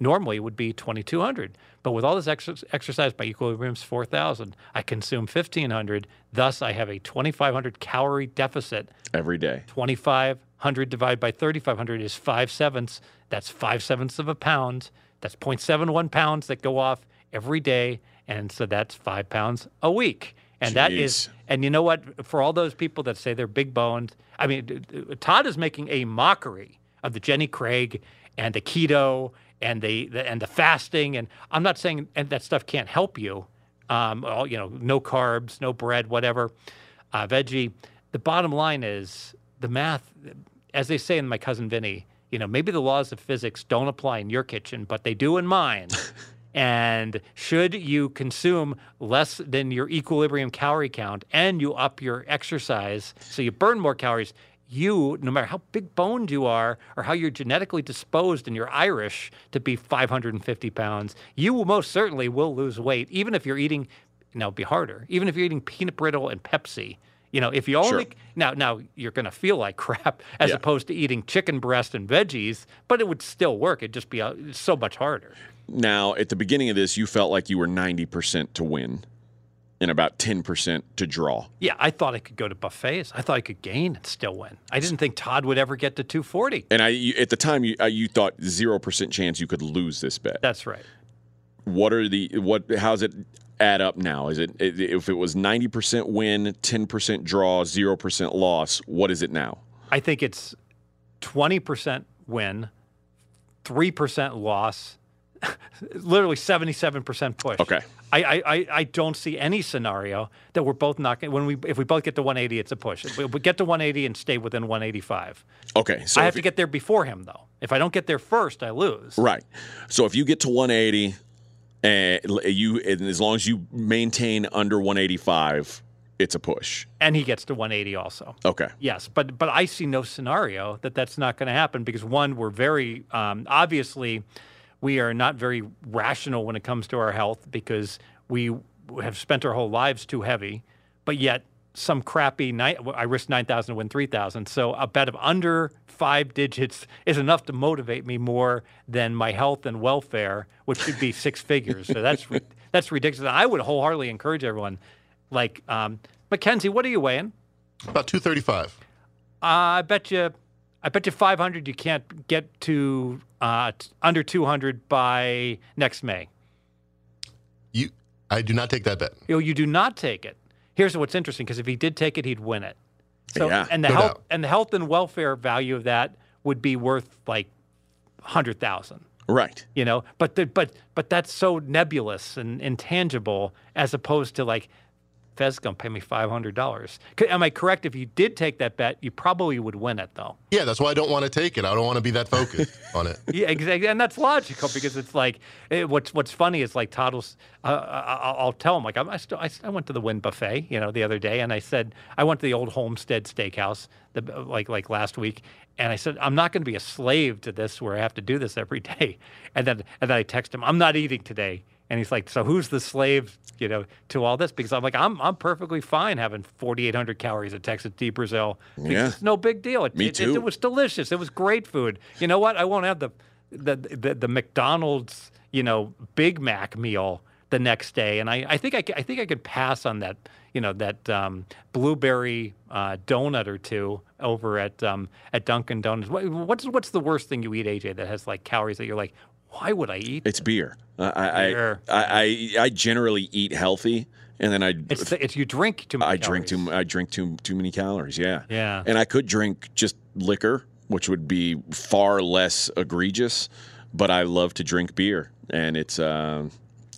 [SPEAKER 2] normally would be 2200 but with all this exer- exercise my equilibrium's 4000 i consume 1500 thus i have a 2500 calorie deficit
[SPEAKER 1] every day.
[SPEAKER 2] 2500 divided by 3500 is 5 sevenths. That's 5 sevenths of a pound. That's 0.71 pounds that go off every day. And so that's five pounds a week. And that is, and you know what? For all those people that say they're big boned, I mean, Todd is making a mockery of the Jenny Craig and the keto and the, the and the fasting. And I'm not saying and that stuff can't help you. Um, all, you know, no carbs, no bread, whatever, uh, veggie. The bottom line is the math, as they say in my cousin Vinny. You know, maybe the laws of physics don't apply in your kitchen, but they do in mine. And should you consume less than your equilibrium calorie count and you up your exercise so you burn more calories, you, no matter how big boned you are or how you're genetically disposed and you're Irish to be 550 pounds, you will most certainly will lose weight, even if you're eating, now it'd be harder, even if you're eating peanut brittle and Pepsi. You know, if you only
[SPEAKER 1] Sure.
[SPEAKER 2] now now you're going to feel like crap as
[SPEAKER 1] Yeah.
[SPEAKER 2] opposed to eating chicken breast and veggies, but it would still work. It'd just be uh, so much harder.
[SPEAKER 1] Now, at the beginning of this, you felt like you were 90% to win and about 10% to draw.
[SPEAKER 2] Yeah, I thought I could go to buffets. I thought I could gain and still win. I didn't think Todd would ever get to 240.
[SPEAKER 1] And I, you, at the time, you, uh, you thought 0% chance you could lose this bet.
[SPEAKER 2] That's right.
[SPEAKER 1] what are the what how's it add up now is it if it was 90% win 10% draw 0% loss what is it now
[SPEAKER 2] I think it's 20% win, 3% loss, literally 77% push.
[SPEAKER 1] Okay.
[SPEAKER 2] I, I, I, don't see any scenario that we're both not going when we if we both get to 180, it's a push. If we, we get to 180 and stay within 185,
[SPEAKER 1] Okay, so
[SPEAKER 2] I have to
[SPEAKER 1] you-
[SPEAKER 2] get there before him though. If I don't get there first, I lose.
[SPEAKER 1] right. So if you get to 180, and you and as long as you maintain under 185, it's a push.
[SPEAKER 2] And he gets to 180 also.
[SPEAKER 1] Okay.
[SPEAKER 2] Yes, but but I see no scenario that that's not going to happen because one, we're very um, obviously we are not very rational when it comes to our health because we have spent our whole lives too heavy, but yet some crappy night I risked nine thousand to win three thousand. So a bet of under five digits is enough to motivate me more than my health and welfare, which should be six figures. So that's that's ridiculous. And I would wholeheartedly encourage everyone, like um, Mackenzie, what are you weighing?
[SPEAKER 3] About 235.
[SPEAKER 2] Uh, I bet you, I bet you 500 you can't get to uh, t- under 200 by next May.
[SPEAKER 3] You, I do not take that bet.
[SPEAKER 2] You, know, you do not take it. Here's what's interesting because if he did take it, he'd win it. So,
[SPEAKER 1] Yeah.
[SPEAKER 2] and the
[SPEAKER 3] No
[SPEAKER 2] health
[SPEAKER 3] doubt.
[SPEAKER 2] and the health and welfare value of that would be worth like hundred thousand.
[SPEAKER 1] Right.
[SPEAKER 2] You know, but the, but but that's so nebulous and intangible as opposed to like Fed's gonna pay me five hundred dollars. Am I correct? If you did take that bet, you probably would win it though.
[SPEAKER 3] Yeah, that's why I don't want to take it. I don't want to be that focused on it.
[SPEAKER 2] Yeah, exactly, and that's logical because it's like it, what's what's funny is like Todd will, uh, uh, uh I- I'll tell him like I'm, I, still, I, I went to the Wynn buffet, you know, the other day, and I said I went to the old Homestead Steakhouse, the, like like last week, and I said I'm not going to be a slave to this where I have to do this every day, and then and then I text him I'm not eating today, and he's like, so who's the slave, you know, to all this? Because I'm like I'm I'm perfectly fine having 4,800 calories at Texas de Brazil.
[SPEAKER 1] Yeah.
[SPEAKER 2] it's no big deal. It,
[SPEAKER 1] Me
[SPEAKER 2] it- it-
[SPEAKER 1] too.
[SPEAKER 2] it was delicious. It was great food. You know what? I won't have the the the, the McDonald's you know Big Mac meal the next day, and I, I think I, I think I could pass on that you know that um, blueberry uh, donut or two over at um, at Dunkin' Donuts. What, what's what's the worst thing you eat, AJ? That has like calories that you're like, why would I eat?
[SPEAKER 1] It's beer. I I,
[SPEAKER 2] Beer.
[SPEAKER 1] I I I generally eat healthy, and then I
[SPEAKER 2] It's it's you drink too.
[SPEAKER 1] I drink too
[SPEAKER 2] calories.
[SPEAKER 1] I drink too too many calories. Yeah.
[SPEAKER 2] Yeah.
[SPEAKER 1] And I could drink just liquor, which would be far less egregious, but I love to drink beer, and it's uh,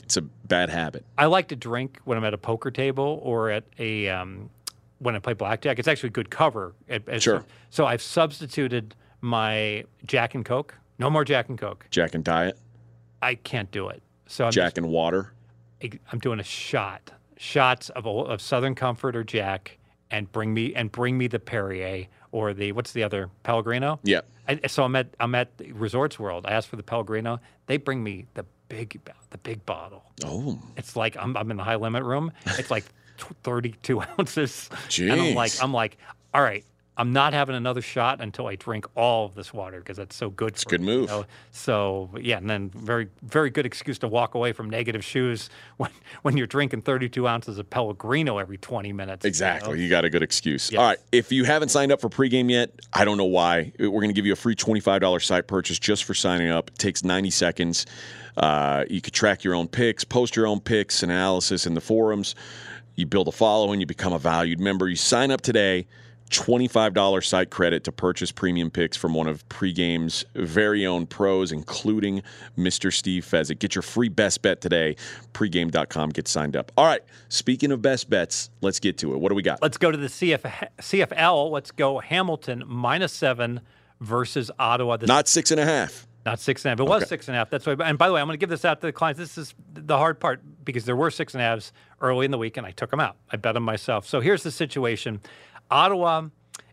[SPEAKER 1] it's a bad habit.
[SPEAKER 2] I like to drink when I'm at a poker table or at a um, when I play blackjack. It's actually good cover.
[SPEAKER 1] Sure.
[SPEAKER 2] So I've substituted my Jack and Coke. No more Jack and Coke.
[SPEAKER 1] Jack and diet,
[SPEAKER 2] I can't do it. So I'm
[SPEAKER 1] Jack and water.
[SPEAKER 2] I'm doing a shot, shots of of Southern Comfort or Jack, and bring me and bring me the Perrier or the what's the other Pellegrino.
[SPEAKER 1] Yeah.
[SPEAKER 2] I, so I'm at I'm at Resorts World. I asked for the Pellegrino. They bring me the big the big bottle.
[SPEAKER 1] Oh,
[SPEAKER 2] It's like I'm, I'm in the high limit room. It's like 32 ounces. Jeez. And I'm like, I'm like, all right, I'm not having another shot until I drink all of this water because that's so good. It's
[SPEAKER 1] a good move.
[SPEAKER 2] So yeah, and then very, very good excuse to walk away from negative shoes when when you're drinking 32 ounces of Pellegrino every 20 minutes. you know?
[SPEAKER 1] Exactly. You got a good excuse.
[SPEAKER 2] Yes.
[SPEAKER 1] All right. If you haven't signed up for pregame yet, I don't know why. We're going to give you a free $25 site purchase just for signing up. It takes 90 seconds. Uh, you could track your own picks, post your own picks, and analysis in the forums. You build a following, you become a valued member. You sign up today. $25 site credit to purchase premium picks from one of pregame's very own pros, including Mr. Steve Fezzik. Get your free best bet today. Pregame.com. Get signed up. All right. Speaking of best bets, let's get to it. What do we got?
[SPEAKER 2] Let's go to the CF, CFL. Let's go Hamilton minus seven versus Ottawa. This
[SPEAKER 1] Not six and a half.
[SPEAKER 2] Not six and a half. It was six and a half. That's why. And by the way, I'm going to give this out to the clients. This is the hard part because there were six and a halves early in the week, and I took them out. I bet them myself. So here's the situation: Ottawa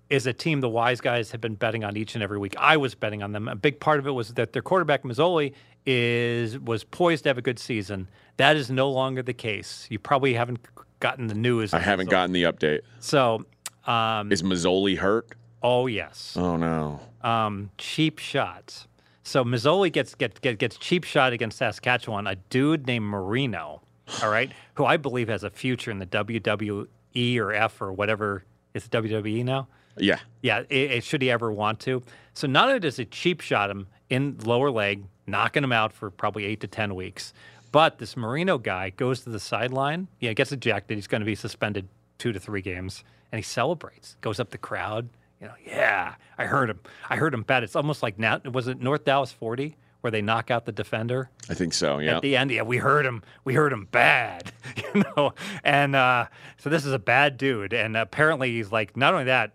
[SPEAKER 2] is a team the wise guys have been betting on each and every week. I was betting on them. A big part of it was that their quarterback Masoli is was poised to have a good season. That is no longer the case. You probably haven't gotten the news.
[SPEAKER 1] I haven't
[SPEAKER 2] Masoli.
[SPEAKER 1] gotten the update.
[SPEAKER 2] So, um,
[SPEAKER 1] Is Masoli hurt?
[SPEAKER 2] oh yes
[SPEAKER 1] Oh no.
[SPEAKER 2] um, cheap shots. So Masoli gets get, get, gets cheap shot against Saskatchewan. A dude named Marino, all right, who I believe has a future in the WWE or F or whatever. It's WWE now.
[SPEAKER 1] Yeah.
[SPEAKER 2] Yeah, it, it- should he ever want to. So not only does it cheap shot him in lower leg, knocking him out for probably eight to ten weeks, but this Marino guy goes to the sideline. Yeah, gets ejected. He's going to be suspended two to three games, and he celebrates. Goes up the crowd. You know, yeah, I heard him. I heard him bet. It's almost like now. Was it North Dallas forty where they knock out the defender
[SPEAKER 1] I think so. Yeah.
[SPEAKER 2] at the end. Yeah, we heard him. We heard him bad, you know. And uh, so this is a bad dude. And apparently he's like, not only that,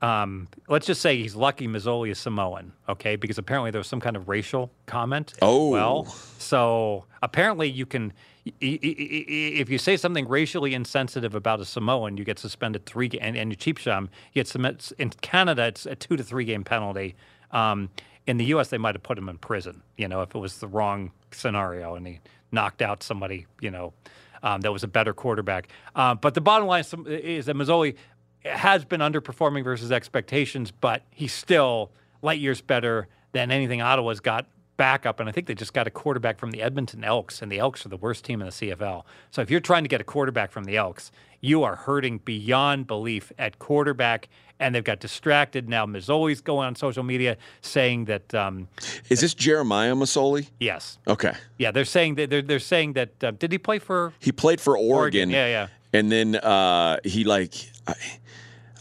[SPEAKER 2] um, let's just say he's lucky Masoli is Samoan, okay? Because apparently there was some kind of racial comment.
[SPEAKER 1] Oh.
[SPEAKER 2] well. So apparently you can, if you say something racially insensitive about a Samoan, you get suspended three, and, and you cheap shot 'em, you get submit, in Canada, it's a two to three game penalty. Um, in the U.S., they might have put him in prison, you know, if it was the wrong scenario and he knocked out somebody, you know, um, that was a better quarterback. Uh, but the bottom line is, that Masoli has been underperforming versus expectations, but he's still light years better than anything Ottawa's got backup. And I think they just got a quarterback from the Edmonton Elks, and the Elks are the worst team in the CFL. So if you're trying to get a quarterback from the Elks, you are hurting beyond belief at quarterback. And they've got distracted now. Masoli's going on social media saying that um,
[SPEAKER 1] Is this Jeremiah Masoli?
[SPEAKER 2] yes,
[SPEAKER 1] Okay.
[SPEAKER 2] yeah, they're saying that they're they're saying that uh, did he play for
[SPEAKER 1] He played for Oregon.
[SPEAKER 2] Yeah, yeah.
[SPEAKER 1] And then uh, he like I,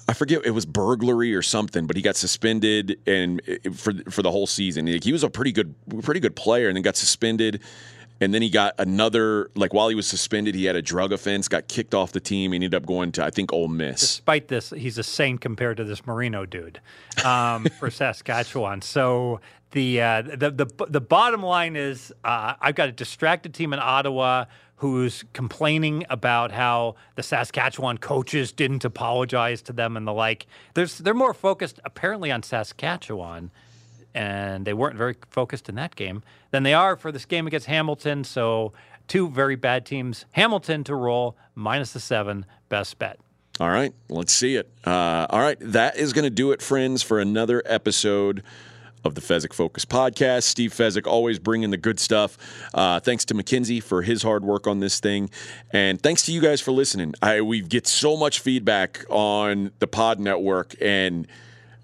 [SPEAKER 1] I forget it was burglary or something, but he got suspended and uh, for for the whole season. He was a pretty good pretty good player, and then got suspended. And then he got another like while he was suspended, he had a drug offense, got kicked off the team, and ended up going to I think Ole Miss.
[SPEAKER 2] despite this, he's a saint compared to this Marino dude um, for Saskatchewan. So the, uh, the the the bottom line is, uh, I've got a distracted team in Ottawa who's complaining about how the Saskatchewan coaches didn't apologize to them and the like. There's they're more focused apparently on Saskatchewan. And they weren't very focused in that game than they are for this game against Hamilton. So, two very bad teams. Hamilton to roll minus the seven, best bet.
[SPEAKER 1] All right, let's see it. Uh, all right, that is going to do it, friends, for another episode of the Fezzik Focus podcast. Steve Fezzik always bringing the good stuff. Uh, thanks to McKinsey for his hard work on this thing, and thanks to you guys for listening. I we get so much feedback on the Pod Network, and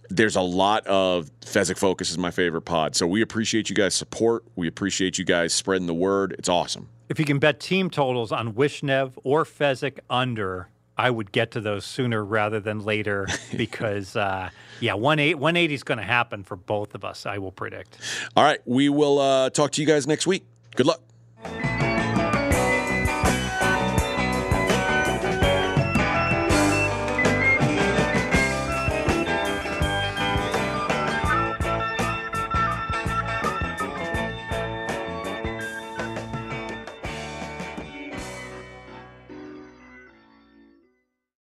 [SPEAKER 1] there's a lot of Fezzik Focus is my favorite pod. So we appreciate you guys' support. We appreciate you guys spreading the word. It's awesome.
[SPEAKER 2] If you can bet team totals on Wishnev or Fezzik under, I would get to those sooner rather than later because, uh, yeah, 180, 180 is going to happen for both of us, I will predict.
[SPEAKER 1] All right, we will uh, talk to you guys next week. Good luck.